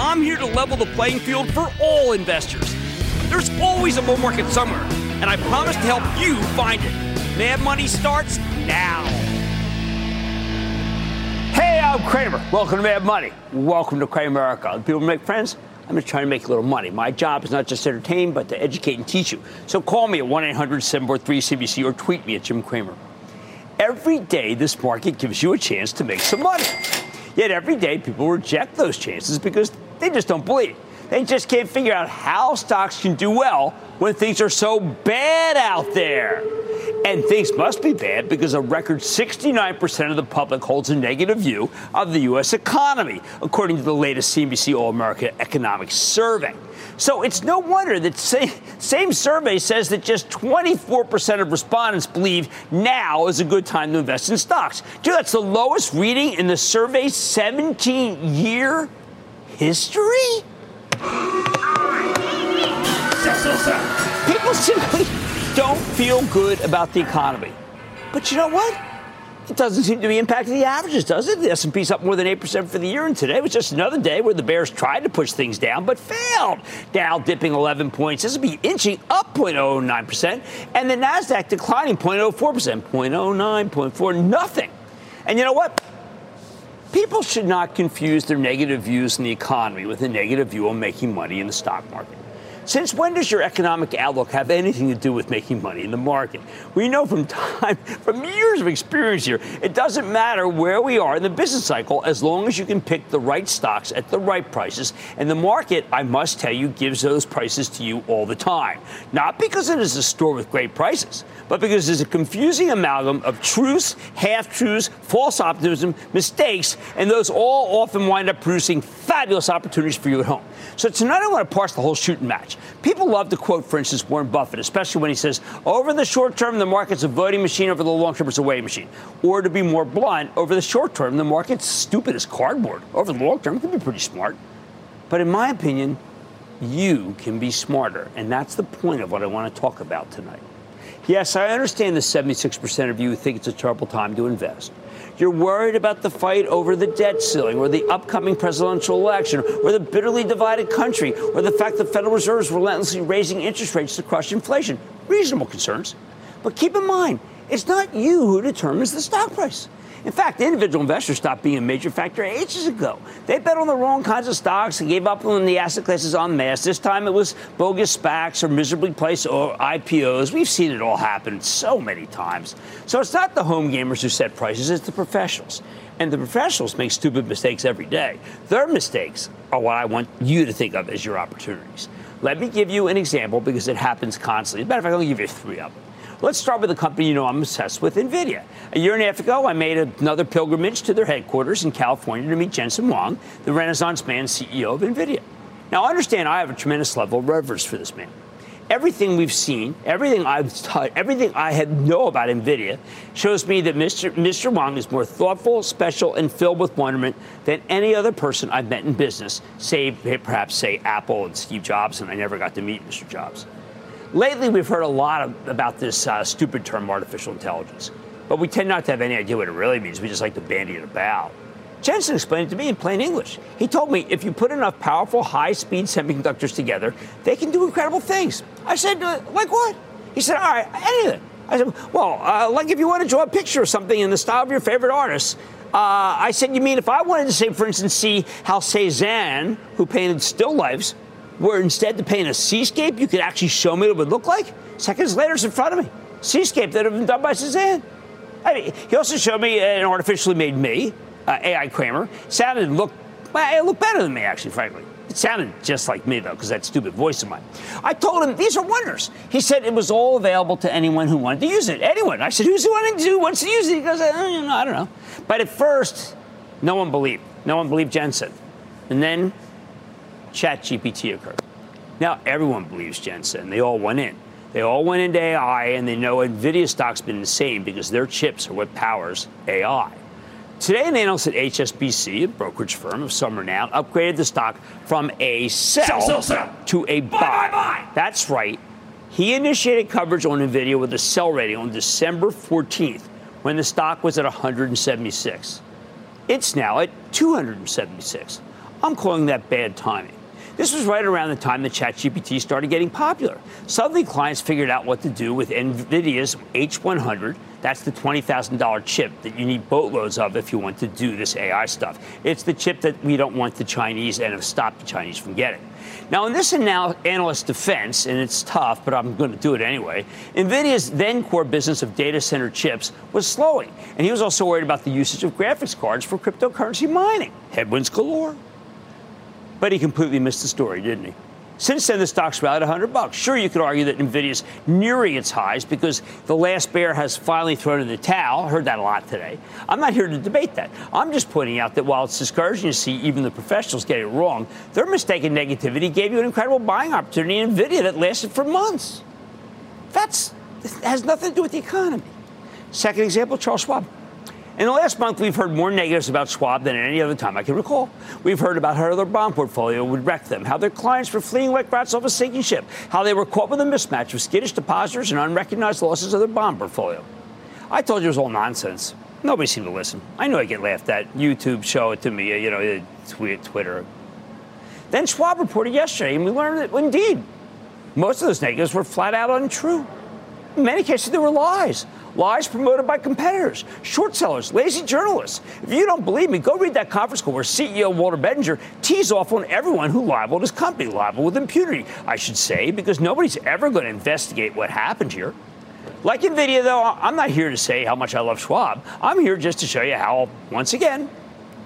I'm here to level the playing field for all investors. There's always a bull market somewhere, and I promise to help you find it. Mad Money starts now. Hey, I'm Cramer. Welcome to Mad Money. Welcome to Cramerica. People make friends. I'm just trying to make a little money. My job is not just to entertain, but to educate and teach you. So call me at 1 800 743 CNBC or tweet me at Jim Cramer. Every day, this market gives you a chance to make some money. Yet every day, people reject those chances because they just don't believe. They just can't figure out how stocks can do well when things are so bad out there. And things must be bad because a record 69% of the public holds a negative view of the U.S. economy, according to the latest CNBC All America Economic Survey. So it's no wonder that same, same survey says that just 24% of respondents believe now is a good time to invest in stocks. Dude, that's the lowest reading in the survey's 17 year history? People simply don't feel good about the economy. But you know what? It doesn't seem to be impacting the averages, does it? The S&P's up more than 8% for the year, and today was just another day where the bears tried to push things down but failed. Dow dipping 11 points, S&P inching up 0.09%, and the Nasdaq declining 0.04%, 0.09, 0.4, nothing. And you know what? People should not confuse their negative views in the economy with a negative view on making money in the stock market. Since when does your economic outlook have anything to do with making money in the market? We know from time, from years of experience here, it doesn't matter where we are in the business cycle as long as you can pick the right stocks at the right prices. And the market, I must tell you, gives those prices to you all the time. Not because it is a store with great prices, but because there's a confusing amalgam of truths, half truths, false optimism, mistakes, and those all often wind up producing fabulous opportunities for you at home. So tonight I want to parse the whole shooting match. People love to quote, for instance, Warren Buffett, especially when he says, over the short term, the market's a voting machine, over the long term, it's a weighing machine. Or to be more blunt, over the short term, the market's stupid as cardboard. Over the long term, it can be pretty smart. But in my opinion, you can be smarter. And that's the point of what I want to talk about tonight. Yes, I understand the 76% of you who think it's a terrible time to invest. You're worried about the fight over the debt ceiling or the upcoming presidential election or the bitterly divided country or the fact the Federal Reserve is relentlessly raising interest rates to crush inflation. Reasonable concerns. But keep in mind, it's not you who determines the stock price. In fact, individual investors stopped being a major factor ages ago. They bet on the wrong kinds of stocks and gave up on the asset classes en masse. This time it was bogus SPACs or miserably placed or IPOs. We've seen it all happen so many times. So it's not the home gamers who set prices, it's the professionals. And the professionals make stupid mistakes every day. Their mistakes are what I want you to think of as your opportunities. Let me give you an example because it happens constantly. As a matter of fact, I'll give you three of them. Let's start with a company you know I'm obsessed with, NVIDIA. A year and a half ago, I made another pilgrimage to their headquarters in California to meet Jensen Huang, the Renaissance man CEO of NVIDIA. Now, understand I have a tremendous level of reverence for this man. Everything we've seen, everything I've taught, everything I had know about NVIDIA shows me that Mr. Mr. Is more thoughtful, special, and filled with wonderment than any other person I've met in business, save perhaps say Apple and Steve Jobs, and I never got to meet Mr. Jobs. Lately, we've heard a lot of, about this uh, stupid term, artificial intelligence, but we tend not to have any idea what it really means. We just like to bandy it about. Jensen explained it to me in plain English. He told me if you put enough powerful, high speed semiconductors together, they can do incredible things. I said, uh, like what? He said, all right, anything. I said, well, uh, like if you want to draw a picture of something in the style of your favorite artist. Uh, I said, you mean if I wanted to say, for instance, see how Cezanne, who painted still lifes, were instead to paint a seascape, you could actually show me what it would look like? Seconds later, it's in front of me. Seascape that had been done by Cezanne. I mean, he also showed me an artificially made me, uh, AI Cramer. Sounded and looked, well, it looked better than me, actually, frankly. It sounded just like me, though, because that stupid voice of mine. I told him these are wonders. He said it was all available to anyone who wanted to use it. Anyone. I said, who's the one who wants to use it? He goes, I don't know. I don't know. But at first, no one believed. No one believed Jensen. And then ChatGPT occurred. Now everyone believes Jensen. They all went in. They all went into AI, and they know NVIDIA stock's been insane because their chips are what powers AI. Today, an analyst at HSBC, a brokerage firm of some renown, upgraded the stock from a sell, sell, sell, sell. to a buy. buy, buy. That's right. He initiated coverage on NVIDIA with a sell rating on December 14th when the stock was at 176. It's now at 276. I'm calling that bad timing. This was right around the time that ChatGPT started getting popular. Suddenly, clients figured out what to do with NVIDIA's H100. That's the $20,000 chip that you need boatloads of if you want to do this AI stuff. It's the chip that we don't want the Chinese and have stopped the Chinese from getting. Now, in this anal- analyst defense, and it's tough, but I'm going to do it anyway, NVIDIA's then core business of data center chips was slowing. And he was also worried about the usage of graphics cards for cryptocurrency mining. Headwinds galore. But he completely missed the story, didn't he? Since then, the stock's rallied 100 bucks. Sure, you could argue that Nvidia's nearing its highs because the last bear has finally thrown in the towel. Heard that a lot today. I'm not here to debate that. I'm just pointing out that while it's discouraging to see even the professionals get it wrong, their mistaken negativity gave you an incredible buying opportunity in Nvidia that lasted for months. That's that has nothing to do with the economy. Second example, Charles Schwab. In the last month, we've heard more negatives about Schwab than any other time I can recall. We've heard about how their bond portfolio would wreck them, how their clients were fleeing like rats off a sinking ship, how they were caught with a mismatch of skittish depositors and unrecognized losses of their bond portfolio. I told you it was all nonsense. Nobody seemed to listen. I know I get laughed at. YouTube show it to me, you know, tweet, Twitter. Then Schwab reported yesterday, and we learned that indeed, most of those negatives were flat out untrue. In many cases, they were lies. Lies promoted by competitors, short sellers, lazy journalists. If you don't believe me, go read that conference call where CEO Walter Bettinger teased off on everyone who libeled his company, libeled with impunity, I should say, because nobody's ever going to investigate what happened here. Like NVIDIA, though, I'm not here to say how much I love Schwab. I'm here just to show you how, once again,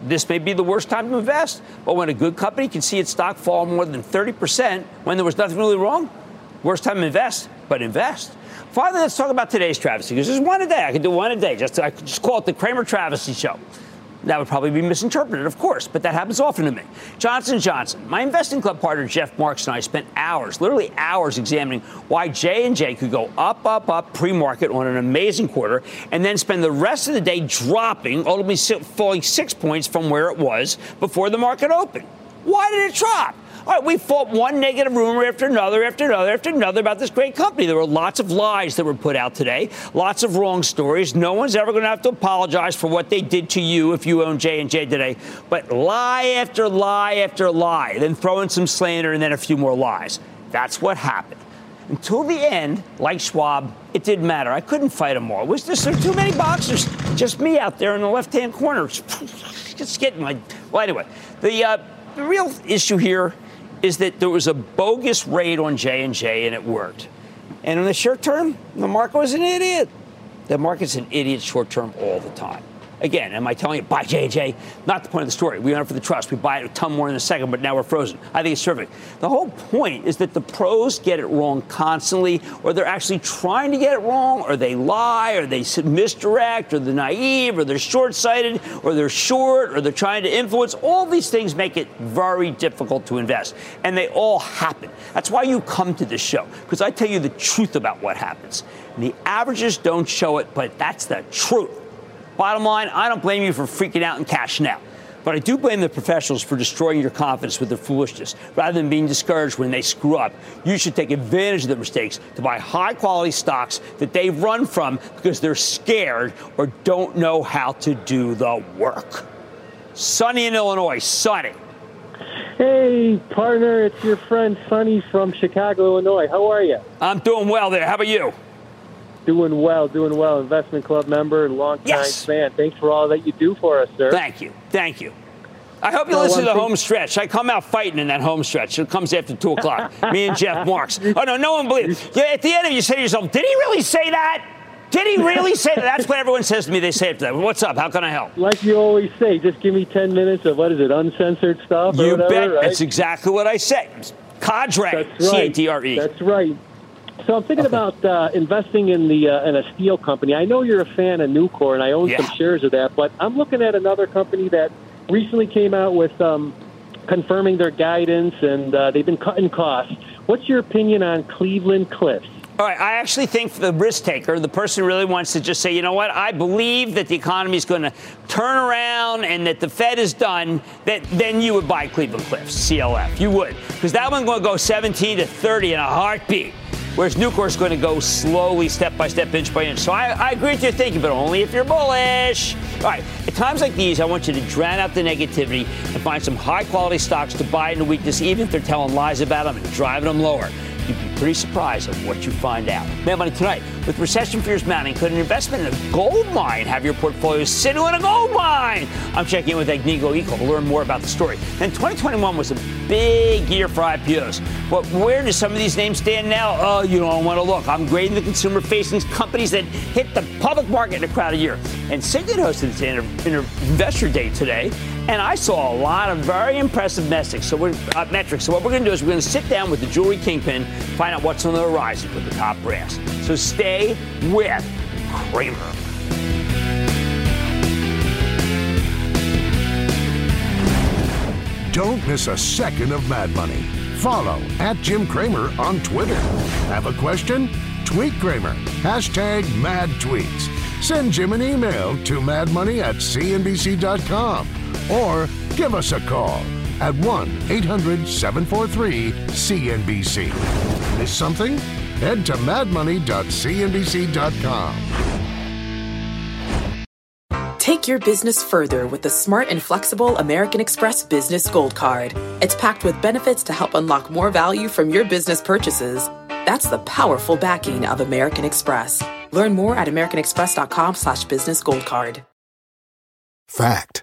this may be the worst time to invest, but when a good company can see its stock fall more than 30% when there was nothing really wrong, worst time to invest, but invest. Finally, let's talk about today's travesty because there's one a day. I could do one a day. Just I could just call it the Cramer travesty show. That would probably be misinterpreted, of course, but that happens often to me. Johnson Johnson. My investing club partner Jeff Marks and I spent hours, literally hours, examining why J and J could go up, up, up pre-market on an amazing quarter, and then spend the rest of the day dropping, ultimately falling six points from where it was before the market opened. Why did it drop? All right, we fought one negative rumor after another, after another, after another about this great company. There were lots of lies that were put out today, lots of wrong stories. No one's ever going to have to apologize for what they did to you if you own J and J today. But lie after lie after lie, then throw in some slander and then a few more lies. That's what happened. Until the end, like Schwab, it didn't matter. I couldn't fight them all. It was just there too many boxers. Just me out there in the left-hand corner, just getting my. Well, anyway, the uh, the real issue here is that there was a bogus raid on J&J and it worked. And in the short term, the market was an idiot. The market's an idiot short term all the time. Again, am I telling you buy J&J? Not the point of the story. We went for the trust. We buy it a ton more in a second, but now we're frozen. I think it's terrific. The whole point is that the pros get it wrong constantly, or they're actually trying to get it wrong, or they lie, or they misdirect, or they're naive, or they're short-sighted, or they're short, or they're trying to influence. All these things make it very difficult to invest, and they all happen. That's why you come to this show, because I tell you the truth about what happens. And the averages don't show it, but that's the truth. Bottom line, I don't blame you for freaking out and cashing out. But I do blame the professionals for destroying your confidence with their foolishness. Rather than being discouraged when they screw up, you should take advantage of their mistakes to buy high quality stocks that they run from because they're scared or don't know how to do the work. Sunny in Illinois, Sunny. Hey, partner, it's your friend Sonny from Chicago, Illinois. How are you? I'm doing well there. How about you? Doing well, doing well. Investment Club member and long time Yes. fan. Thanks for all that you do for us, sir. Thank you. Thank you. I hope you No, listen to the home stretch. I come out fighting in that home stretch. It comes after 2 o'clock. Me and Jeff Marks. Oh, no, no one believes. Yeah, at the end of it, you say to yourself, did he really say that? Did he really say that? That's what everyone says to me. They say it to them. What's up? How can I help? Like you always say, just give me 10 minutes of what is it, uncensored stuff or You whatever, bet. right? That's exactly what I say. Cadre. That's right. C-A-D-R-E. That's right. So I'm thinking about uh, investing in the uh, in a steel company. I know you're a fan of Nucor, and I own Yeah. some shares of that. But I'm looking at another company that recently came out with um, confirming their guidance, and uh, they've been cutting costs. What's your opinion on Cleveland Cliffs? All right, I actually think the risk taker, the person who really wants to just say, you know what, I believe that the economy is going to turn around and that the Fed is done, that then you would buy Cleveland Cliffs, CLF. You would. Because that one's going to go 17 to 30 in a heartbeat. Whereas Nucor is going to go slowly, step by step, inch by inch. So I, I agree with your thinking, but only if you're bullish. All right, at times like these, I want you to drown out the negativity and find some high quality stocks to buy in the weakness, even if they're telling lies about them and driving them lower. Pretty surprised at what you find out. Mad Money tonight. With recession fears mounting, could an investment in a gold mine have your portfolio sitting in a gold mine? I'm checking in with Agnico Eagle to learn more about the story. And 2021 was a big year for IPOs. But where do some of these names stand now? Oh, you don't want to look. I'm grading the consumer-facing companies that hit the public market in a crowded year. And Signet hosted its inter- investor day today, and I saw a lot of very impressive metrics. So we're uh, metrics. So what we're going to do is we're going to sit down with the jewelry kingpin, find out what's on the horizon with the top brass. So stay with Cramer. Don't miss a second of Mad Money. Follow at Jim Cramer on Twitter. Have a question? Tweet Cramer. Hashtag mad tweets. Send Jim an email to madmoney at cnbc.com or give us a call at 1 800 743 CNBC. Miss something? Head to madmoney.cnbc.com. Take your business further with the smart and flexible American Express Business Gold Card. It's packed with benefits to help unlock more value from your business purchases. That's the powerful backing of American Express. Learn more at americanexpress.com slash business gold card. Fact.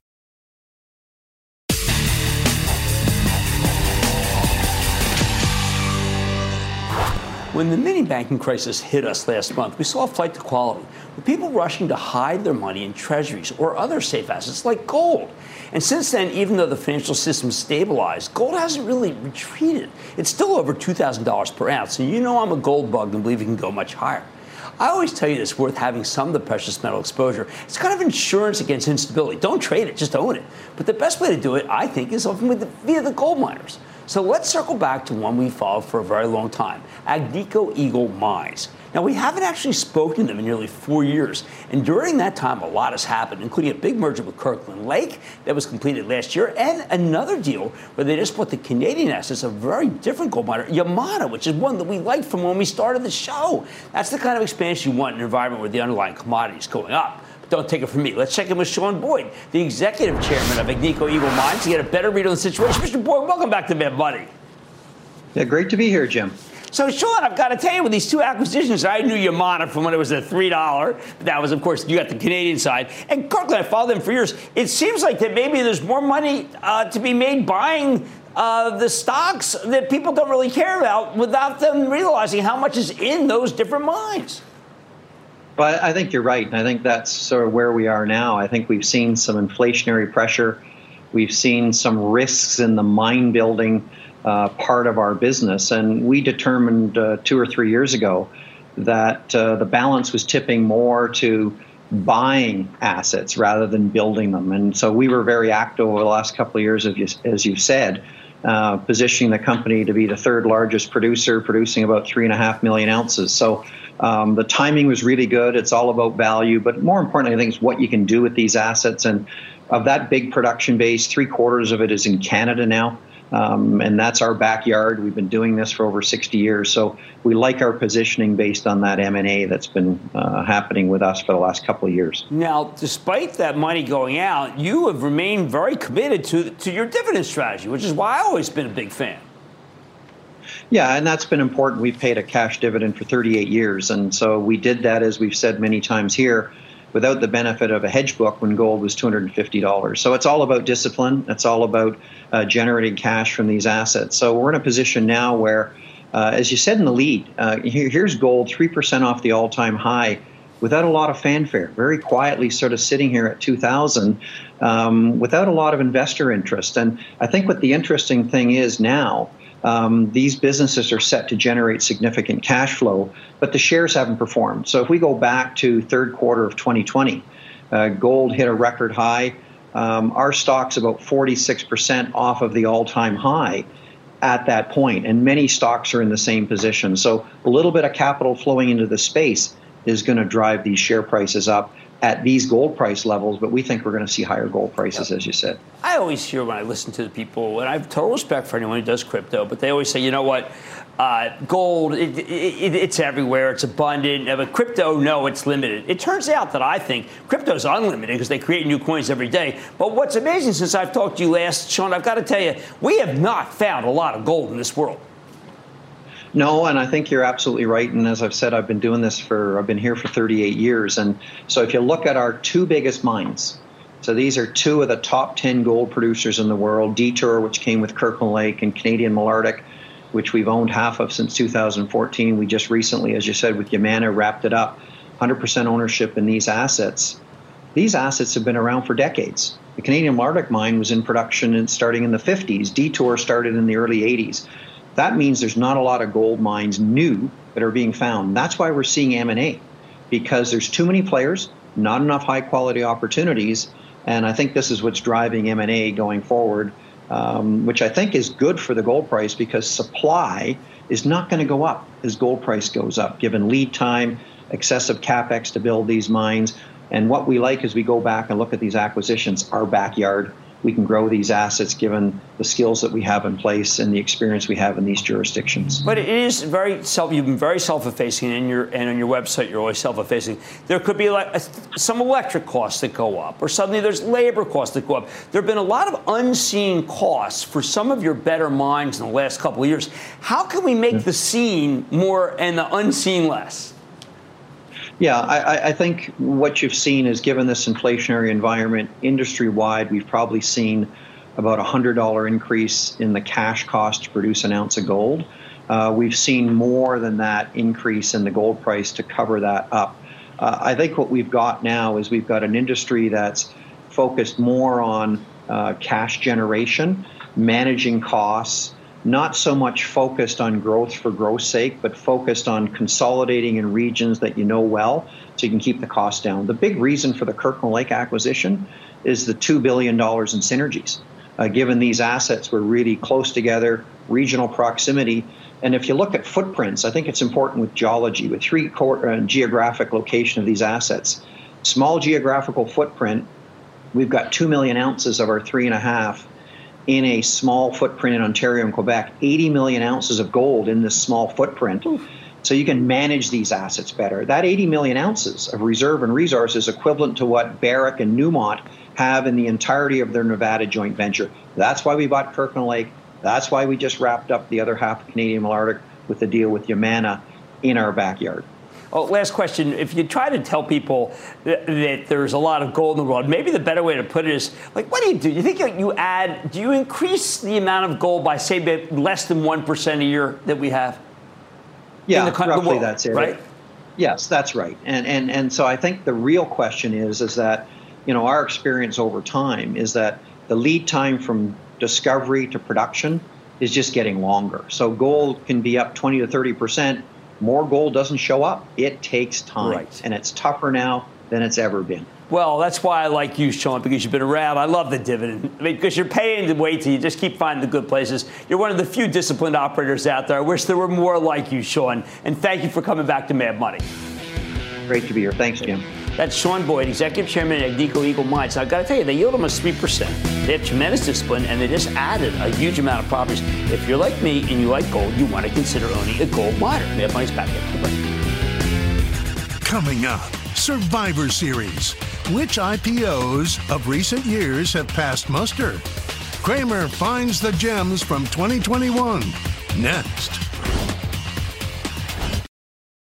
When the mini banking crisis hit us last month, we saw a flight to quality, with people rushing to hide their money in treasuries or other safe assets like gold. And since then, even though the financial system stabilized, gold hasn't really retreated. It's still over $2,000 per ounce, and you know I'm a gold bug and believe it can go much higher. I always tell you it's worth having some of the precious metal exposure. It's kind of insurance against instability. Don't trade it, just own it. But the best way to do it, I think, is often with the, via the gold miners. So let's circle back to one we followed for a very long time Agnico Eagle Mines. Now, we haven't actually spoken to them in nearly four years, and during that time, a lot has happened, including a big merger with Kirkland Lake that was completed last year, and another deal where they just bought the Canadian assets of a very different gold miner, Yamana, which is one that we liked from when we started the show. That's the kind of expansion you want in an environment where the underlying commodity is going up. Don't take it from me. Let's check in with Sean Boyd, the executive chairman of Agnico Eagle Mines, to get a better read on the situation. Mr. Boyd, welcome back to Mad Money. Yeah, great to be here, Jim. So, Sean, I've got to tell you, with these two acquisitions, I knew Yamana from when it was a $3. That was, of course, you got the Canadian side. And Kirkland, I followed them for years. It seems like that maybe there's more money uh, to be made buying uh, the stocks that people don't really care about without them realizing how much is in those different mines. But I think you're right. And I think that's sort of where we are now. I think we've seen some inflationary pressure. We've seen some risks in the mine building uh, part of our business. And we determined uh, two or three years ago that uh, the balance was tipping more to buying assets rather than building them. And so we were very active over the last couple of years, as you, said, uh, positioning the company to be the third largest producer, producing about three and a half million ounces. So um, the timing was really good. It's all about value, but more importantly, I think it's what you can do with these assets. And of that big production base, three quarters of it is in Canada now. Um, and that's our backyard. We've been doing this for over 60 years, so we like our positioning based on that M&A that's been uh, happening with us for the last couple of years. Now, despite that money going out, you have remained very committed to to your dividend strategy, which is why I've always been a big fan. Yeah, and that's been important. We've paid a cash dividend for 38 years, and so we did that, as we've said many times here, without the benefit of a hedge book when gold was $250. So it's all about discipline. It's all about uh, generating cash from these assets. So we're in a position now where, uh, as you said in the lead, uh, here, here's gold 3% off the all time high without a lot of fanfare, very quietly sort of sitting here at 2000 um, without a lot of investor interest. And I think what the interesting thing is now um, these businesses are set to generate significant cash flow, but the shares haven't performed. So if we go back to third quarter of 2020, uh, gold hit a record high. Um, our stock's about 46% off of the all-time high at that point, and many stocks are in the same position. So a little bit of capital flowing into the space is going to drive these share prices up at these gold price levels, but we think we're going to see higher gold prices, as you said. I always hear when I listen to the people, and I have total respect for anyone who does crypto, but they always say, you know what, uh, gold, it, it, it's everywhere, it's abundant, but crypto, no, it's limited. It turns out that I think crypto is unlimited because they create new coins every day. But what's amazing since I've talked to you last, Sean, I've got to tell you, we have not found a lot of gold in this world. No, and I think you're absolutely right. And as I've said, I've been doing this for, I've been here for 38 years. And so if you look at our two biggest mines, so these are two of the top 10 gold producers in the world Detour, which came with Kirkland Lake, and Canadian Malartic, which we've owned half of since 2014. We just recently, as you said, with Yamana, wrapped it up 100% ownership in these assets. These assets have been around for decades. The Canadian Malartic mine was in production in, starting in the 50s. Detour started in the early 80s. That means there's not a lot of gold mines new that are being found. That's why we're seeing M&A because there's too many players, not enough high quality opportunities, and I think this is what's driving M&A going forward, um, which I think is good for the gold price because supply is not going to go up as gold price goes up, given lead time, excessive capex to build these mines. And what we like as we go back and look at these acquisitions, our backyard, we can grow these assets given the skills that we have in place and the experience we have in these jurisdictions. But it is very self. You've been very self-effacing, and your and on your website you're always self-effacing. There could be like some electric costs that go up, or suddenly there's labor costs that go up. There have been a lot of unseen costs for some of your better mines in the last couple of years. How can we make mm-hmm. the seen more and the unseen less? Yeah, I, I, think what you've seen is given this inflationary environment industry wide, we've probably seen about a $100 increase in the cash cost to produce an ounce of gold. Uh, we've seen more than that increase in the gold price to cover that up. Uh, I think what we've got now is we've got an industry that's focused more on uh, cash generation, managing costs, not so much focused on growth for growth's sake, but focused on consolidating in regions that you know well so you can keep the cost down. The big reason for the Kirkland Lake acquisition is the $2 billion in synergies. Uh, given these assets were really close together, regional proximity. And if you look at footprints, I think it's important with geology, with three core, uh, geographic location of these assets. Small geographical footprint, we've got 2 million ounces of our three and a half in a small footprint in Ontario and Quebec, 80 million ounces of gold in this small footprint. So you can manage these assets better. That 80 million ounces of reserve and resource is equivalent to what Barrick and Newmont have in the entirety of their Nevada joint venture. That's why we bought Kirkland Lake. That's why we just wrapped up the other half of Canadian Malartic with the deal with Yamana in our backyard. Oh, last question. If you try to tell people that, that, there's a lot of gold in the world, maybe the better way to put it is like, what do you do? You think you add, do you increase the amount of gold by, say, less than 1% a year that we have? Yeah, the, roughly world, that's it. Right? Yes, that's right. And, and, and so I think the real question is, is that, you know, our experience over time is that the lead time from discovery to production is just getting longer. So gold can be up 20 to 30 percent more gold doesn't show up. It takes time. Right. And it's tougher now than it's ever been. Well, that's why I like you, Sean, because you've been around. I love the dividend. I mean, because you're paying the wait till you just keep finding the good places. You're one of the few disciplined operators out there. I wish there were more like you, Sean. And thank you for coming back to Mad Money. Great to be here. Thanks, Jim. That's Sean Boyd, Executive Chairman at Agnico Eagle Mines. I've got to tell you, they yield almost 3%. They have tremendous discipline, and they just added a huge amount of properties. If you're like me and you like gold, you want to consider owning a gold miner. Mad Money's back Coming up, Survivor Series. Which IPOs of recent years have passed muster? Cramer finds the gems from 2021. Next.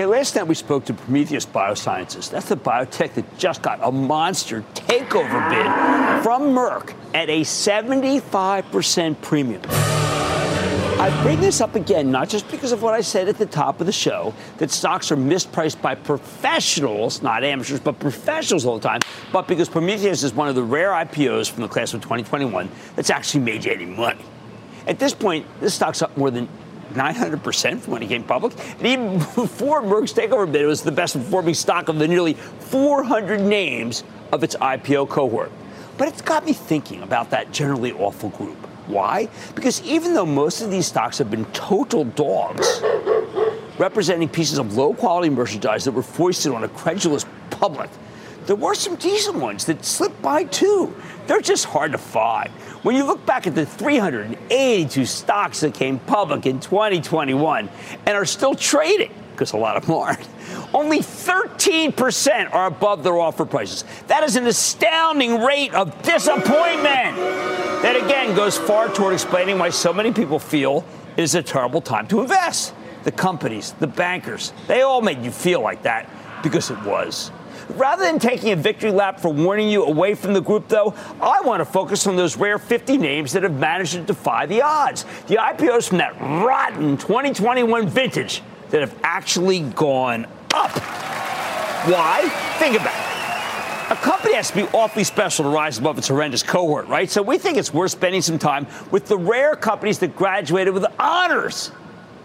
Okay, last time we spoke to Prometheus Biosciences. That's the biotech that just got a monster takeover bid from Merck at a 75% premium. I bring this up again, not just because of what I said at the top of the show, that stocks are mispriced by professionals, not amateurs, but professionals all the time, but because Prometheus is one of the rare IPOs from the class of 2021 that's actually made any money. At this point, this stock's up more than 900% from when he came public. And even before Merck's takeover bid, it was the best performing stock of the nearly 400 names of its IPO cohort. But it's got me thinking about that generally awful group. Why? Because even though most of these stocks have been total dogs, representing pieces of low quality merchandise that were foisted on a credulous public, there were some decent ones that slipped by too. They're just hard to find. When you look back at the 382 stocks that came public in 2021 and are still trading, because a lot of them aren't, only 13% are above their offer prices. That is an astounding rate of disappointment. That again goes far toward explaining why so many people feel it is a terrible time to invest. The companies, the bankers, they all made you feel like that because it was. Rather than taking a victory lap for warning you away from the group, though, I want to focus on those rare 50 names that have managed to defy the odds. The IPOs from that rotten 2021 vintage that have actually gone up. Why? Think about it. A company has to be awfully special to rise above its horrendous cohort, right? So we think it's worth spending some time with the rare companies that graduated with honors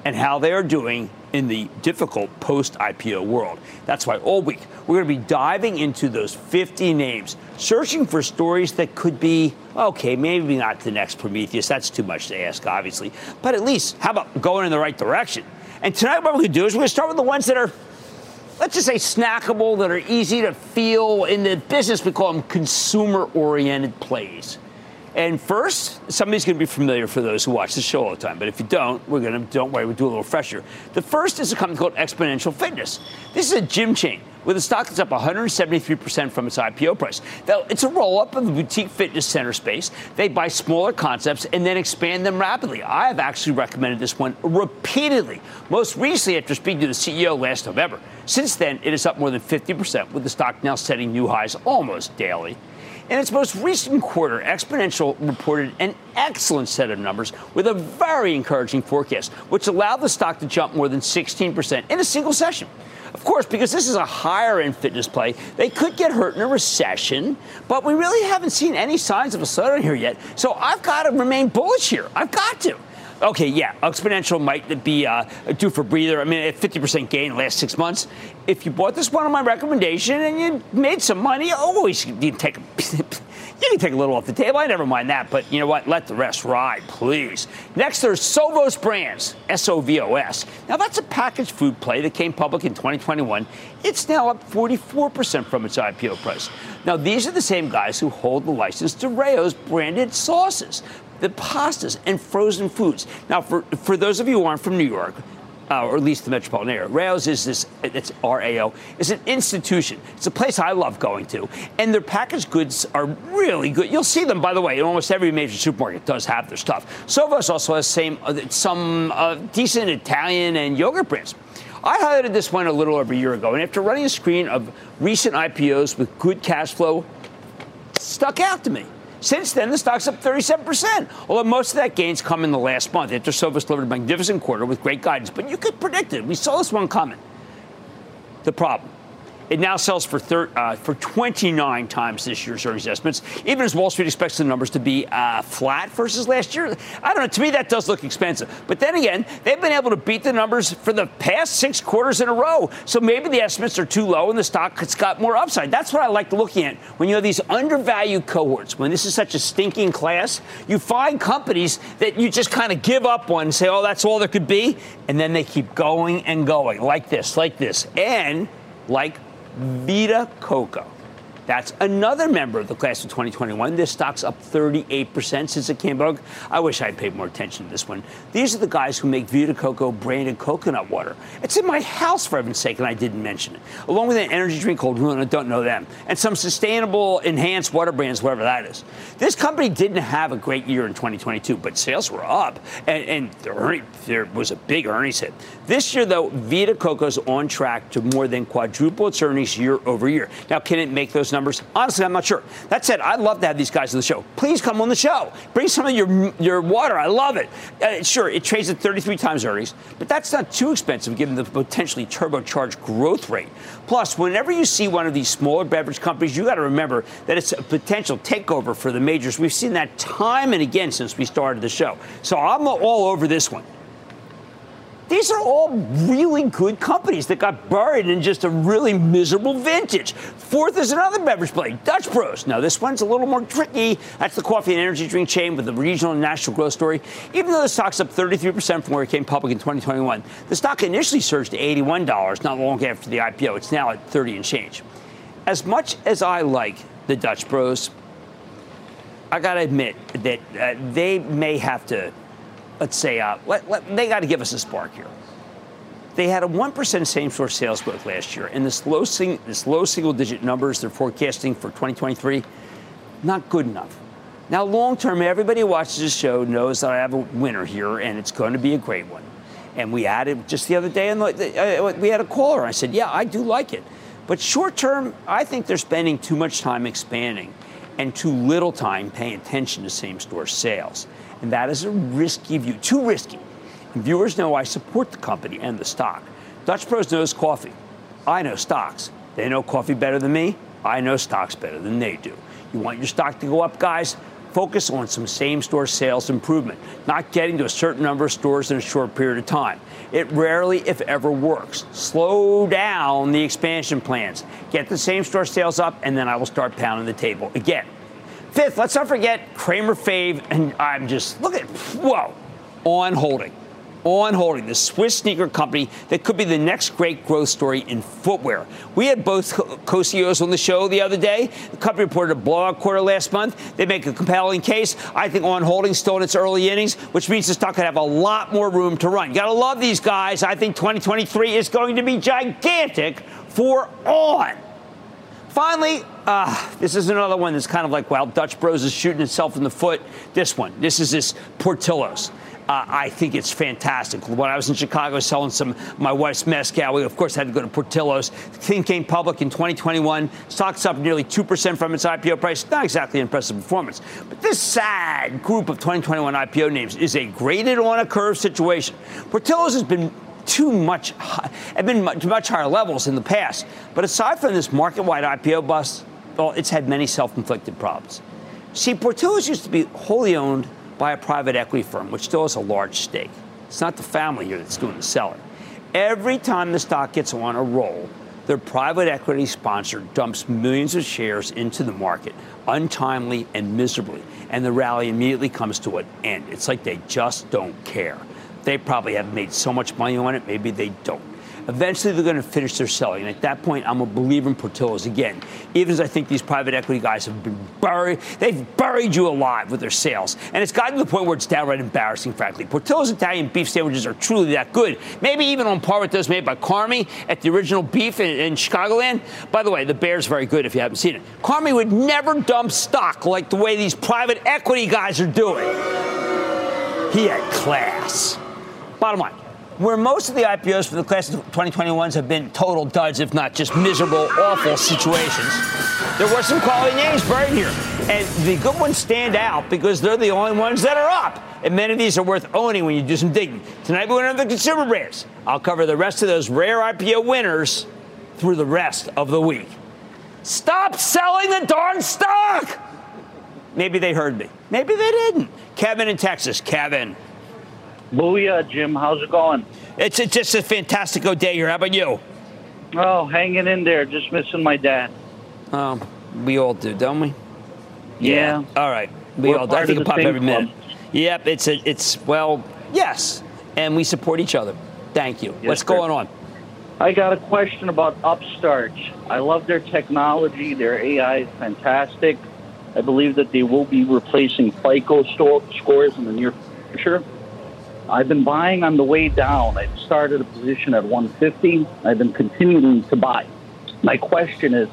and how they are doing in the difficult post IPO world. That's why all week we're going to be diving into those 50 names, searching for stories that could be, okay, maybe not the next Prometheus. That's too much to ask, obviously. But at least, how about going in the right direction? And tonight, what we're going to do is we're going to start with the ones that are let's just say snackable, that are easy to feel. In the business, we call them consumer oriented plays. And first, somebody's going to be familiar for those who watch the show all the time. But if you don't, we're going to, don't worry, we'll do a little fresher. The first is a company called Xponential Fitness. This is a gym chain with a stock that's up 173% from its IPO price. Now, it's a roll up of the boutique fitness center space. They buy smaller concepts and then expand them rapidly. I have actually recommended this one repeatedly, most recently after speaking to the CEO last November. Since then, it is up more than 50%, with the stock now setting new highs almost daily. In its most recent quarter, Xponential reported an excellent set of numbers with a very encouraging forecast, which allowed the stock to jump more than 16% in a single session. Of course, because this is a higher end fitness play, they could get hurt in a recession, but we really haven't seen any signs of a slowdown here yet. So I've got to remain bullish here. I've got to. Okay, yeah, Xponential might be uh, due for breather. I mean, a 50% gain in the last six months. If you bought this one on my recommendation and you made some money, always you can take a, you can take a little off the table. I never mind that, but you know what? Let the rest ride, please. Next, there's Sovos Brands, S-O-V-O-S. Now that's a packaged food play that came public in 2021. It's now up 44% from its IPO price. Now these are the same guys who hold the license to Rao's branded sauces the pastas and frozen foods. Now, for, for those of you who aren't from New York, uh, or at least the metropolitan area. Rao's is this, it's R-A-O, is an institution. It's a place I love going to. And their packaged goods are really good. You'll see them, by the way, in almost every major supermarket does have their stuff. Sovos also has same, uh, some uh, decent Italian and yogurt brands. I highlighted this one a little over a year ago, and after running a screen of recent IPOs with good cash flow, stuck out to me. Since then, the stock's up 37%, although most of that gains come in the last month after delivered a magnificent quarter with great guidance. But you could predict it. We saw this one coming. The problem it now sells for thir- uh, for 29 times this year's earnings estimates, even as Wall Street expects the numbers to be uh, flat versus last year. I don't know. To me, that does look expensive. But then again, they've been able to beat the numbers for the past six quarters in a row. So maybe the estimates are too low and the stock has got more upside. That's what I like looking at when you have these undervalued cohorts. When this is such a stinking class, you find companies that you just kind of give up on and say, "Oh, that's all there could be," and then they keep going and going like this, like this, and like Vita Coco. That's another member of the class of 2021. This stock's up 38% since it came out. I wish I'd paid more attention to this one. These are the guys who make Vita Coco branded coconut water. It's in my house, for heaven's sake, and I didn't mention it. Along with an energy drink called Runa, don't know them, and some sustainable enhanced water brands, whatever that is. This company didn't have a great year in 2022, but sales were up, and, and there was a big earnings hit. This year, though, Vita Coco's on track to more than quadruple its earnings year over year. Now, can it make those numbers? Honestly, I'm not sure. That said, I'd love to have these guys on the show. Please come on the show. Bring some of your your water. I love it. Uh, sure, it trades at 33 times earnings, but that's not too expensive given the potentially turbocharged growth rate. Plus, whenever you see one of these smaller beverage companies, you got to remember that it's a potential takeover for the majors. We've seen that time and again since we started the show. So I'm all over this one. These are all really good companies that got buried in just a really miserable vintage. Fourth is another beverage play, Dutch Bros. Now, this one's a little more tricky. That's the coffee and energy drink chain with the regional and national growth story. Even though the stock's up 33% from where it came public in 2021, the stock initially surged to $81 not long after the IPO. It's now at 30 and change. As much as I like the Dutch Bros, I got to admit that uh, they may have to let's say, uh, let, let, they got to give us a spark here. They had a 1% same store sales growth last year, and this low, sing, this low single digit numbers they're forecasting for 2023, not good enough. Now, long term, everybody who watches this show knows that I have a winner here, and it's going to be a great one. And we it just the other day, and uh, we had a caller. I said, Yeah, I do like it. But short term, I think they're spending too much time expanding and too little time paying attention to same store sales and that is a risky view, too risky. And viewers know I support the company and the stock. Dutch Bros knows coffee. I know stocks. They know coffee better than me. I know stocks better than they do. You want your stock to go up, guys? Focus on some same store sales improvement, not getting to a certain number of stores in a short period of time. It rarely, if ever, works. Slow down the expansion plans. Get the same store sales up, and then I will start pounding the table again. Fifth, let's not forget Cramer Fave, and I'm just look at whoa on holding. On Holding, the Swiss sneaker company that could be the next great growth story in footwear. We had both co CEOs on the show the other day. The company reported a blowout quarter last month. They make a compelling case. I think On Holding still in its early innings, which means the stock could have a lot more room to run. You got to love these guys. I think 2023 is going to be gigantic for On. Finally, uh, this is another one that's kind of like, well, Dutch Bros is shooting itself in the foot. This one, this is this Portillo's. Uh, I think it's fantastic. When I was in Chicago selling some my wife's mezcal, we of course had to go to Portillo's. The thing came public in 2021. Stock's up nearly 2% from its IPO price. Not exactly impressive performance. But this sad group of 2021 IPO names is a graded on a curve situation. Portillo's has been too much, have been much, much higher levels in the past. But aside from this market-wide IPO bust, well, it's had many self-inflicted problems. See, Portillo's used to be wholly owned by a private equity firm, which still has a large stake. It's not the family here that's doing the selling. Every time the stock gets on a roll, their private equity sponsor dumps millions of shares into the market untimely and miserably, and the rally immediately comes to an end. It's like they just don't care. They probably have made so much money on it, maybe they don't. Eventually, they're going to finish their selling. And at that point, I'm a believer in Portillo's again. Even as I think these private equity guys have been buried, they've buried you alive with their sales. And it's gotten to the point where it's downright embarrassing, frankly. Portillo's Italian beef sandwiches are truly that good. Maybe even on par with those made by Carmy at the original beef in, in Chicagoland. By the way, the Bear's very good if you haven't seen it. Carmy would never dump stock like the way these private equity guys are doing. He had class. Bottom line where most of the IPOs for the class of 2021s have been total duds, if not just miserable, awful situations, there were some quality names buried here. And the good ones stand out because they're the only ones that are up. And many of these are worth owning when you do some digging. Tonight, we're going to the consumer brands. I'll cover the rest of those rare IPO winners through the rest of the week. Stop selling the darn stock! Maybe they heard me. Maybe they didn't. Kevin in Texas. Kevin. Booyah, Jim. How's it going? It's, it's just a fantastic day here. How about you? Oh, hanging in there. Just missing my dad. Um, we all do, don't we? Yeah. yeah. All right. We We're all do. I think it pop every club. minute. Yep. It's a, it's well, yes, and we support each other. Thank you. Yes, What's sir. going on? I got a question about Upstart. I love their technology. Their AI is fantastic. I believe that they will be replacing FICO store, scores in the near future. I've been buying on the way down. I started a position at 150. I've been continuing to buy. My question is,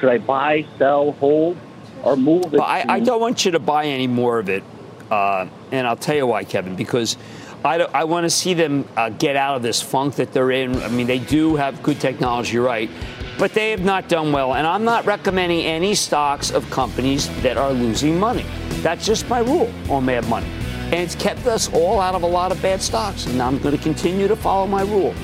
should I buy, sell, hold, or move it? Well, I, I don't want you to buy any more of it, uh, and I'll tell you why, Kevin. Because I, I want to see them uh, get out of this funk that they're in. I mean, they do have good technology, right, but they have not done well. And I'm not recommending any stocks of companies that are losing money. That's just my rule on Mad Money. And it's kept us all out of a lot of bad stocks. And I'm going to continue to follow my rule.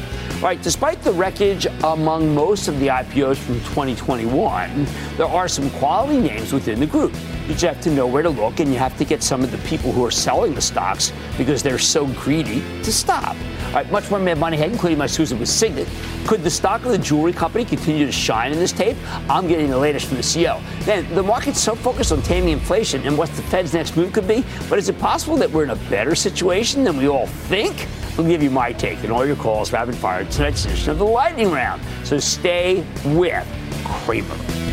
Right, despite the wreckage among most of the IPOs from 2021, there are some quality names within the group. You just have to know where to look, and you have to get some of the people who are selling the stocks because they're so greedy to stop. All right, much more Mad Money Head, including my Susan with Signet. Could the stock of the jewelry company continue to shine in this tape? I'm getting the latest from the CEO. Man, the market's so focused on taming inflation and what the Fed's next move could be, but is it possible that we're in a better situation than we all think? I'll give you my take and all your calls rapid fire tonight's edition of the Lightning Round. So stay with Cramer.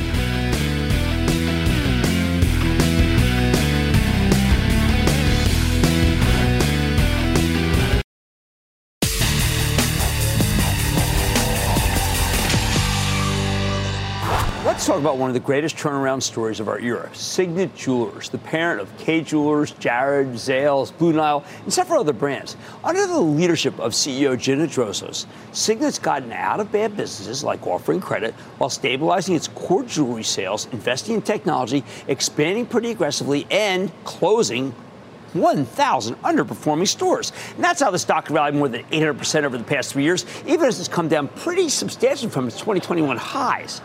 Talk about one of the greatest turnaround stories of our era Signet Jewelers, the parent of Kay Jewelers, Jared, Zales, Blue Nile, and several other brands. Under the leadership of CEO Gina Drosos, Signet's gotten out of bad businesses like offering credit while stabilizing its core jewelry sales, investing in technology, expanding pretty aggressively, and closing 1,000 underperforming stores. And that's how the stock rallied more than 800% over the past three years, even as it's come down pretty substantially from its 2021 highs.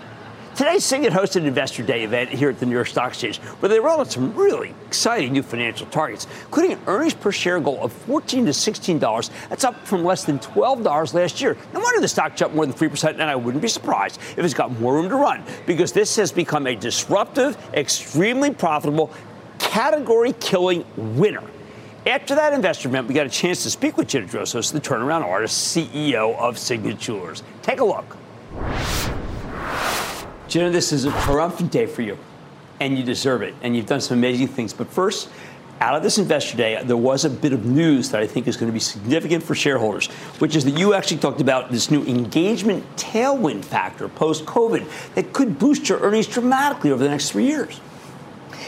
Today, Signet hosted an Investor Day event here at the New York Stock Exchange where they rolled out some really exciting new financial targets, including an earnings per share goal of 14 to $16. That's up from less than $12 last year. No wonder the stock jumped more than 3%, and I wouldn't be surprised if it's got more room to run because this has become a disruptive, extremely profitable, category killing winner. After that investor event, we got a chance to speak with Gina Drosos, the turnaround artist, CEO of Signet Jewelers. Take a look. Gina, this is a triumphant day for you, and you deserve it, and you've done some amazing things. But first, out of this investor day, there was a bit of news that I think is going to be significant for shareholders, which is that you actually talked about this new engagement tailwind factor post COVID that could boost your earnings dramatically over the next three years.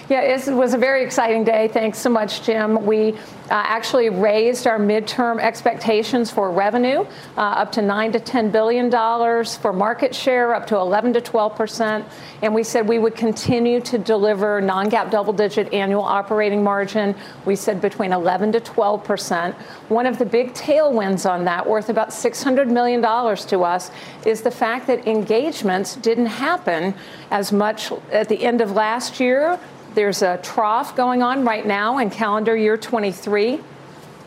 Yeah, it was a very exciting day. Thanks so much, Jim. We uh, actually raised our midterm expectations for revenue uh, up to nine to ten billion dollars, for market share up to 11 to 12 percent, and we said we would continue to deliver non-GAAP double-digit annual operating margin. We said between 11 to 12 percent. One of the big tailwinds on that, worth about 600 million dollars to us, is the fact that engagements didn't happen as much at the end of last year there's a trough going on right now in calendar year 23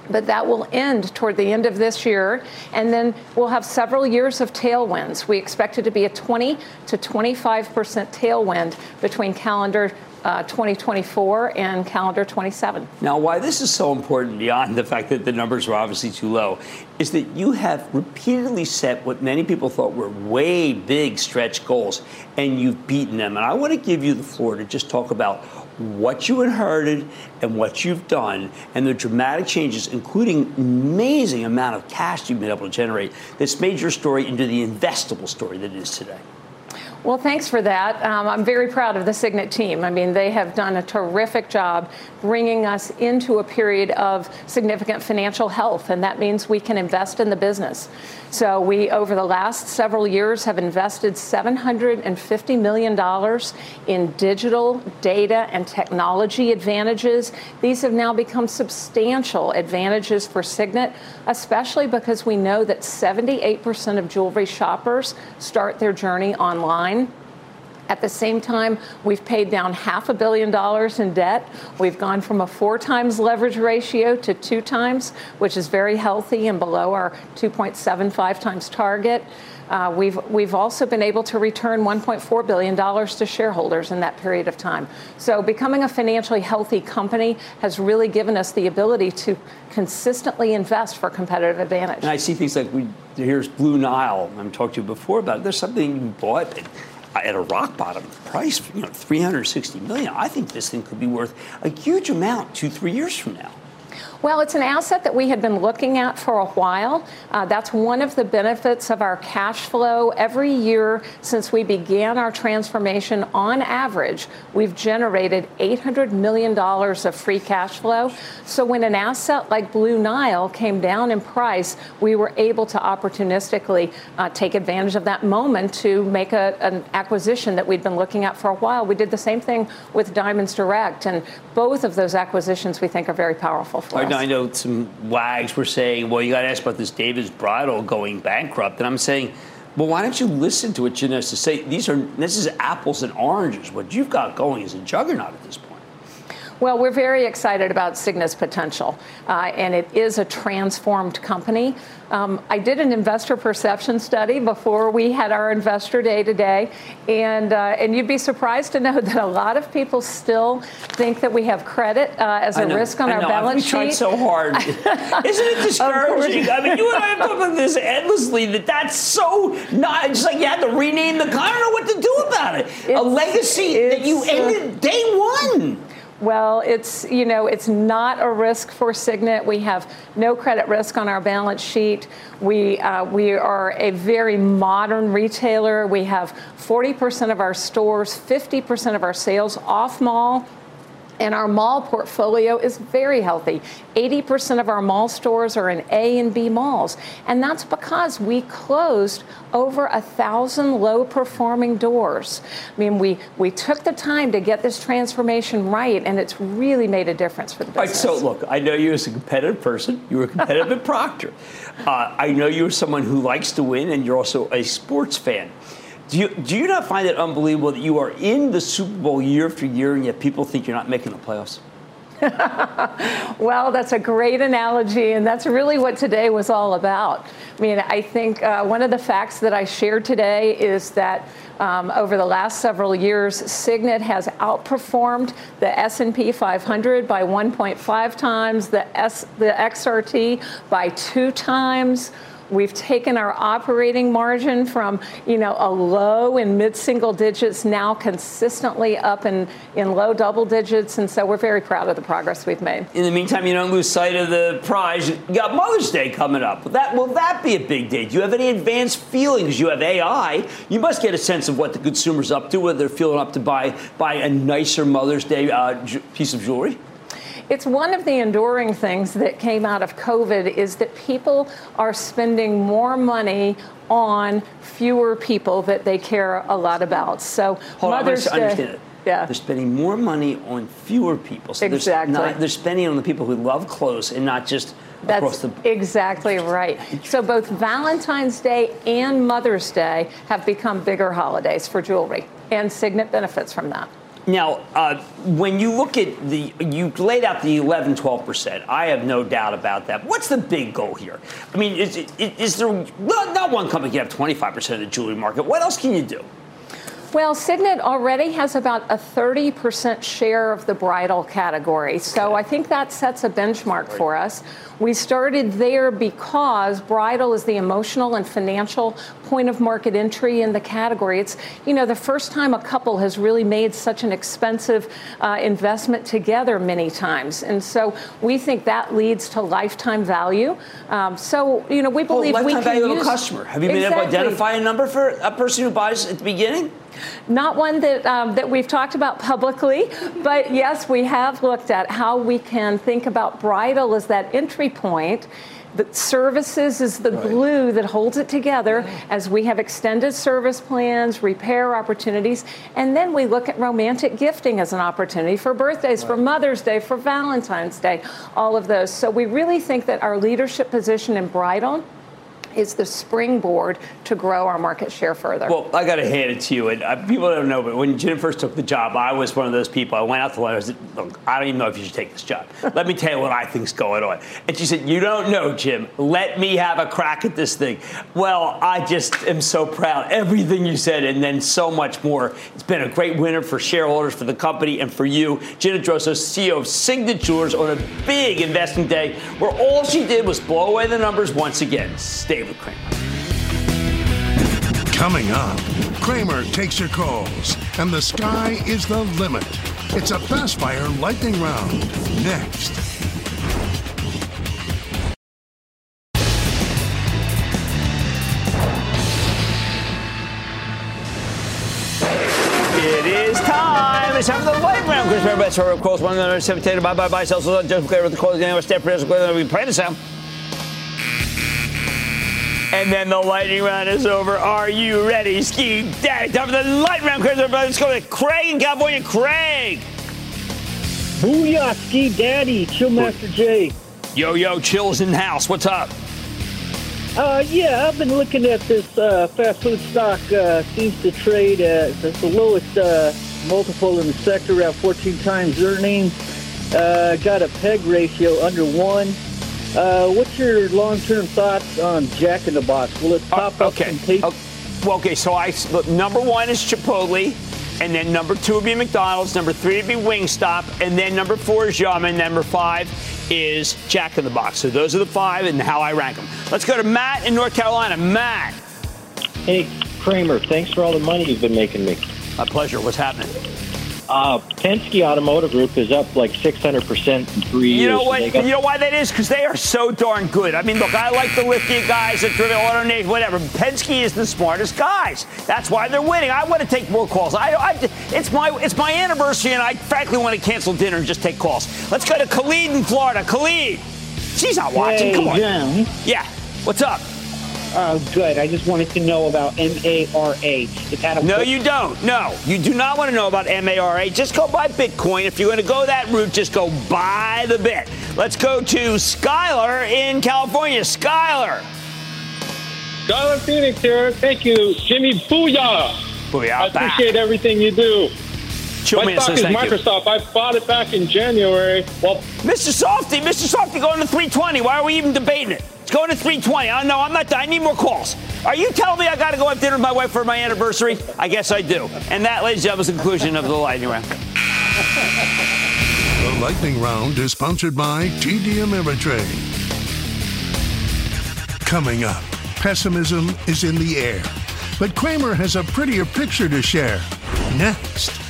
but that will end toward the end of this year. And then we'll have several years of tailwinds. We expect it to be a 20 to 25 percent tailwind between calendar uh, 2024 and calendar 27. Now, why this is so important beyond the fact that the numbers are obviously too low is that you have repeatedly set what many people thought were way big stretch goals, and you've beaten them. And I want to give you the floor to just talk about what you inherited and what you've done and the dramatic changes, including amazing amount of cash you've been able to generate that's made your story into the investable story that it is today. Well, thanks for that. Um, I'm very proud of the Signet team. I mean, they have done a terrific job bringing us into a period of significant financial health, and that means we can invest in the business. So we, over the last several years, have invested $750 million in digital data and technology advantages. These have now become substantial advantages for Signet, especially because we know that 78% of jewelry shoppers start their journey online. At the same time, we've paid down half a billion dollars in debt. We've gone from a four times leverage ratio to two times, which is very healthy and below our 2.75 times target. Uh, we've we've also been able to return 1.4 billion dollars to shareholders in that period of time. So becoming a financially healthy company has really given us the ability to consistently invest for competitive advantage. And I see things like we here's Blue Nile. I've talked to you before about. It. There's something you bought at a rock bottom price, you know, 360 million. I think this thing could be worth a huge amount two, three years from now. Well, it's an asset that we had been looking at for a while. Uh, that's one of the benefits of our cash flow. Every year since we began our transformation, on average, we've generated $800 million of free cash flow. So when an asset like Blue Nile came down in price, we were able to opportunistically uh, take advantage of that moment to make a, an acquisition that we'd been looking at for a while. We did the same thing with Diamonds Direct, and both of those acquisitions we think are very powerful for us. I know some wags were saying, well, you got to ask about this David's Bridal going bankrupt. And I'm saying, well, why don't you listen to what Janessa say? These are this is apples and oranges. What you've got going is a juggernaut at this point. Well, we're very excited about Signet's potential, uh, and it is a transformed company. Um, I did an investor perception study before we had our investor day today, and uh, and you'd be surprised to know that a lot of people still think that we have credit uh, as a risk on I our know. balance we sheet. tried so hard. Isn't it discouraging? I mean, you and I have talked about this endlessly. That that's so not. It's like you had to rename the. I don't know what to do about it. It's, a legacy that you ended day one. Well, it's you know it's not a risk for Signet. We have no credit risk on our balance sheet. We uh, we are a very modern retailer. We have 40% of our stores, 50% of our sales off mall. And our mall portfolio is very healthy. 80% of our mall stores are in A and B malls. And that's because we closed over a thousand low performing doors. I mean, we, we took the time to get this transformation right, and it's really made a difference for the business. All right, so look, I know you as a competitive person. You were competitive at Procter. Uh, I know you're someone who likes to win, and you're also a sports fan. Do you, do you not find it unbelievable that you are in the Super Bowl year after year and yet people think you're not making the playoffs? well, that's a great analogy, and that's really what today was all about. I mean, I think uh, one of the facts that I shared today is that um, over the last several years, Signet has outperformed the S&P 500 by 1.5 times, the S, the XRT by two times. We've taken our operating margin from, you know, a low in mid-single digits now consistently up in, in low double digits. And so we're very proud of the progress we've made. In the meantime, you don't lose sight of the prize. You got Mother's Day coming up. Will that, will that be a big day? Do you have any advanced feelings? You have AI. You must get a sense of what the consumer's up to, whether they're feeling up to buy, buy a nicer Mother's Day uh, piece of jewelry. It's one of the enduring things that came out of COVID is that people are spending more money on fewer people that they care a lot about. So Hold Mother's on, Day. Understand it. Yeah. They're spending more money on fewer people. So exactly. They're, not, they're spending on the people who love clothes and not just that's the- exactly right. So both Valentine's Day and Mother's Day have become bigger holidays for jewelry, and Signet benefits from that. Now, uh, when you look at the, you laid out the 11, 12%. I have no doubt about that. What's the big goal here? I mean, is, is there not, not one company can have 25% of the jewelry market? What else can you do? Well, Signet already has about a 30% share of the bridal category. So I think that sets a benchmark for us. We started there because bridal is the emotional and financial point of market entry in the category. It's, you know, the first time a couple has really made such an expensive uh, investment together many times. And so we think that leads to lifetime value. Um, so, you know, we believe well, we can value use, of a customer. Have you been exactly. able to identify a number for a person who buys at the beginning? Not one that um, that we've talked about publicly, but yes, we have looked at how we can think about bridal as that entry point. The services is the right. glue that holds it together as we have extended service plans, repair opportunities, and then we look at romantic gifting as an opportunity for birthdays, right. for Mother's Day, for Valentine's Day, all of those. So we really think that our leadership position in bridal is the springboard to grow our market share further. Well, I got to hand it to you. And uh, people don't know, but when Jim first took the job, I was one of those people. I went out to lunch. I said, Look, I don't even know if you should take this job. Let me tell you what I think's going on. And she said, You don't know, Jim. Let me have a crack at this thing. Well, I just am so proud. Everything you said, and then so much more. It's been a great winner for shareholders, for the company, and for you. Gina Drosos, CEO of Signet Jewelers, on a big investing day where all she did was blow away the numbers once again. Stay with Cramer. Coming up, Cramer takes your calls, and the sky is the limit. It's a fast fire lightning round. Next. It is time. It's time for the lightning round. Chris Bear, best of course, one another, seven, bye bye bye, sell, so just clear with the closing, step, we pray the sound. And then the lightning round is over. Are you ready, Ski Daddy? Time for the lightning round, Chris. Let's go to Craig in California. Craig. Booyah, Ski Daddy, Chill Master J. Yo, yo, chills in the house. What's up? Uh, yeah, I've been looking at this uh, fast food stock. Uh, seems to trade at the lowest uh, multiple in the sector, around 14 times earnings. Uh, got a PEG ratio under one. Uh, what's your long-term thoughts on Jack in the Box? Will it uh, pop uh, okay. up okay. Well, okay, so I number one is Chipotle, and then number two would be McDonald's, number three would be Wingstop, and then number four is Yum, and number five is Jack in the Box. So those are the five and how I rank them. Let's go to Matt in North Carolina. Matt. Hey, Cramer, thanks for all the money you've been making me. My pleasure. What's happening? Uh, Penske Automotive Group is up like 600% in three years. You know what? Got- you know why that is? Because they are so darn good. I mean, look, I like the Lithia guys at Driven AutoNation, whatever. Penske is the smartest guys. That's why they're winning. I want to take more calls. I, I, it's my it's my anniversary, and I frankly want to cancel dinner and just take calls. Let's go to Khalid in Florida. Khalid. She's not watching. Hey, Come on. Jim. Yeah. What's up? Oh, good. I just wanted to know about MARA. No, you don't. No, you do not want to know about MARA. Just go buy Bitcoin. If you're going to go that route, just go buy the bit. Let's go to Skylar in California. Skylar. Skylar Phoenix here. Thank you, Jimmy. Booyah. Booyah. I appreciate everything you do. Chill My stock is thank you. Microsoft. I bought it back in January. Well, Mr. Softy, Mr. Softy going to 320. Why are we even debating it? It's going to 320. I know I'm not. I need more calls. Are you telling me I got to go have dinner with my wife for my anniversary? I guess I do. And that, ladies and gentlemen, is the conclusion of the lightning round. The lightning round is sponsored by TD Ameritrade. Coming up, pessimism is in the air, but Cramer has a prettier picture to share. Next.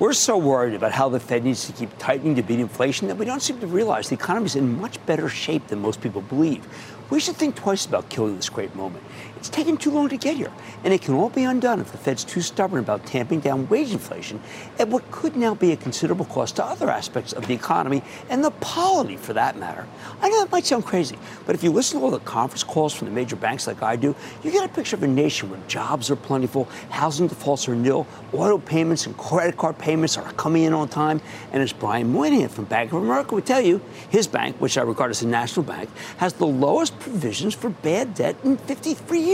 We're so worried about how the Fed needs to keep tightening to beat inflation that we don't seem to realize the economy is in much better shape than most people believe. We should think twice about killing this great moment. It's taken too long to get here, and it can all be undone if the Fed's too stubborn about tamping down wage inflation at what could now be a considerable cost to other aspects of the economy and the polity for that matter. I know that might sound crazy, but if you listen to all the conference calls from the major banks like I do, you get a picture of a nation where jobs are plentiful, housing defaults are nil, auto payments and credit card payments are coming in on time, and as Brian Moynihan from Bank of America would tell you, his bank, which I regard as a national bank, has the lowest provisions for bad debt in 53 years.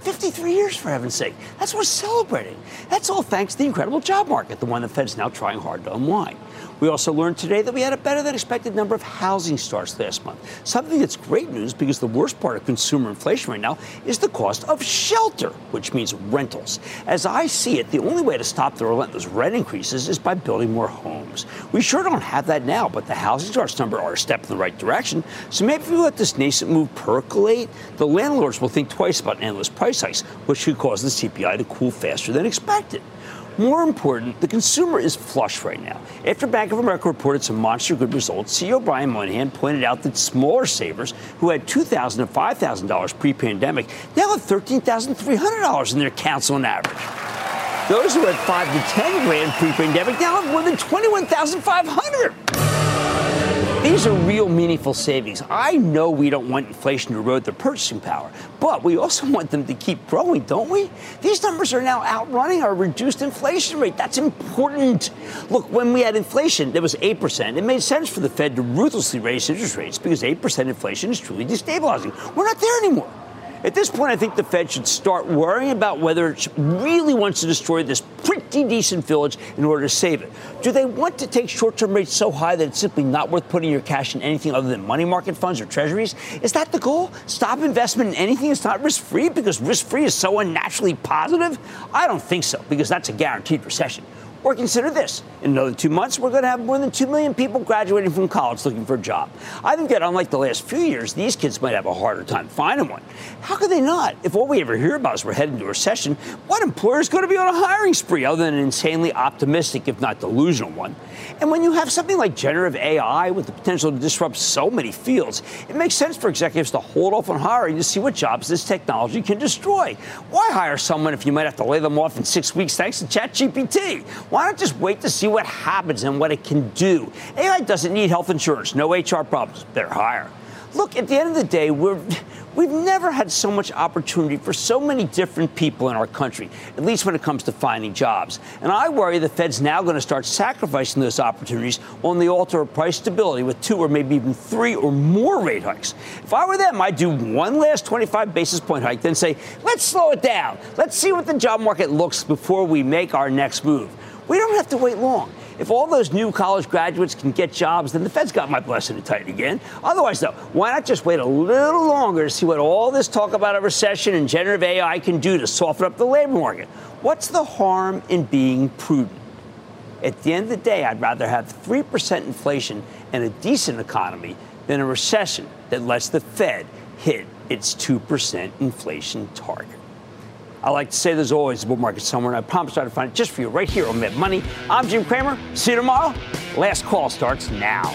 53 years, for heaven's sake. That's worth celebrating. That's all thanks to the incredible job market, the one the Fed's now trying hard to unwind. We also learned today that we had a better than expected number of housing starts last month. Something that's great news because the worst part of consumer inflation right now is the cost of shelter, which means rentals. As I see it, the only way to stop the relentless rent increases is by building more homes. We sure don't have that now, but the housing starts number are a step in the right direction. So maybe if we let this nascent move percolate, the landlords will think twice about endless price hikes, which could cause the CPI to cool faster than expected. More important, the consumer is flush right now. After Bank of America reported some monster good results, CEO Brian Moynihan pointed out that smaller savers who had $2,000 and $5,000 pre pandemic now have $13,300 in their accounts on average. Those who had 5 to 10 grand pre pandemic now have more than 21,500. These are real meaningful savings. I know we don't want inflation to erode their purchasing power, but we also want them to keep growing, don't we? These numbers are now outrunning our reduced inflation rate. That's important. Look, when we had inflation that was 8%, it made sense for the Fed to ruthlessly raise interest rates because 8% inflation is truly destabilizing. We're not there anymore. At this point, I think the Fed should start worrying about whether it really wants to destroy this pretty decent village in order to save it. Do they want to take short term rates so high that it's simply not worth putting your cash in anything other than money market funds or treasuries? Is that the goal? Stop investment in anything that's not risk free because risk free is so unnaturally positive? I don't think so because that's a guaranteed recession. Or consider this in another two months, we're going to have more than 2 million people graduating from college looking for a job. I think that unlike the last few years, these kids might have a harder time finding one. How could they not? If all we ever hear about is we're heading into a recession, what employer is going to be on a hiring spree other than an insanely optimistic, if not delusional one? And when you have something like generative AI with the potential to disrupt so many fields, it makes sense for executives to hold off on hiring to see what jobs this technology can destroy. Why hire someone if you might have to lay them off in six weeks thanks to ChatGPT? Why not just wait to see what happens and what it can do? AI doesn't need health insurance, no HR problems. Better hire. Look, at the end of the day, we're, we've never had so much opportunity for so many different people in our country, at least when it comes to finding jobs. And I worry the Fed's now going to start sacrificing those opportunities on the altar of price stability with two or maybe even three or more rate hikes. If I were them, I'd do one last 25 basis point hike, then say, let's slow it down. Let's see what the job market looks before we make our next move. We don't have to wait long. If all those new college graduates can get jobs, then the Fed's got my blessing to tighten again. Otherwise, though, why not just wait a little longer to see what all this talk about a recession and generative AI can do to soften up the labor market? What's the harm in being prudent? At the end of the day, I'd rather have 3% inflation and a decent economy than a recession that lets the Fed hit its 2% inflation target. I like to say there's always a bull market somewhere, and I promise I'll find it just for you right here on Mad Money. I'm Jim Cramer. See you tomorrow. Last call starts now.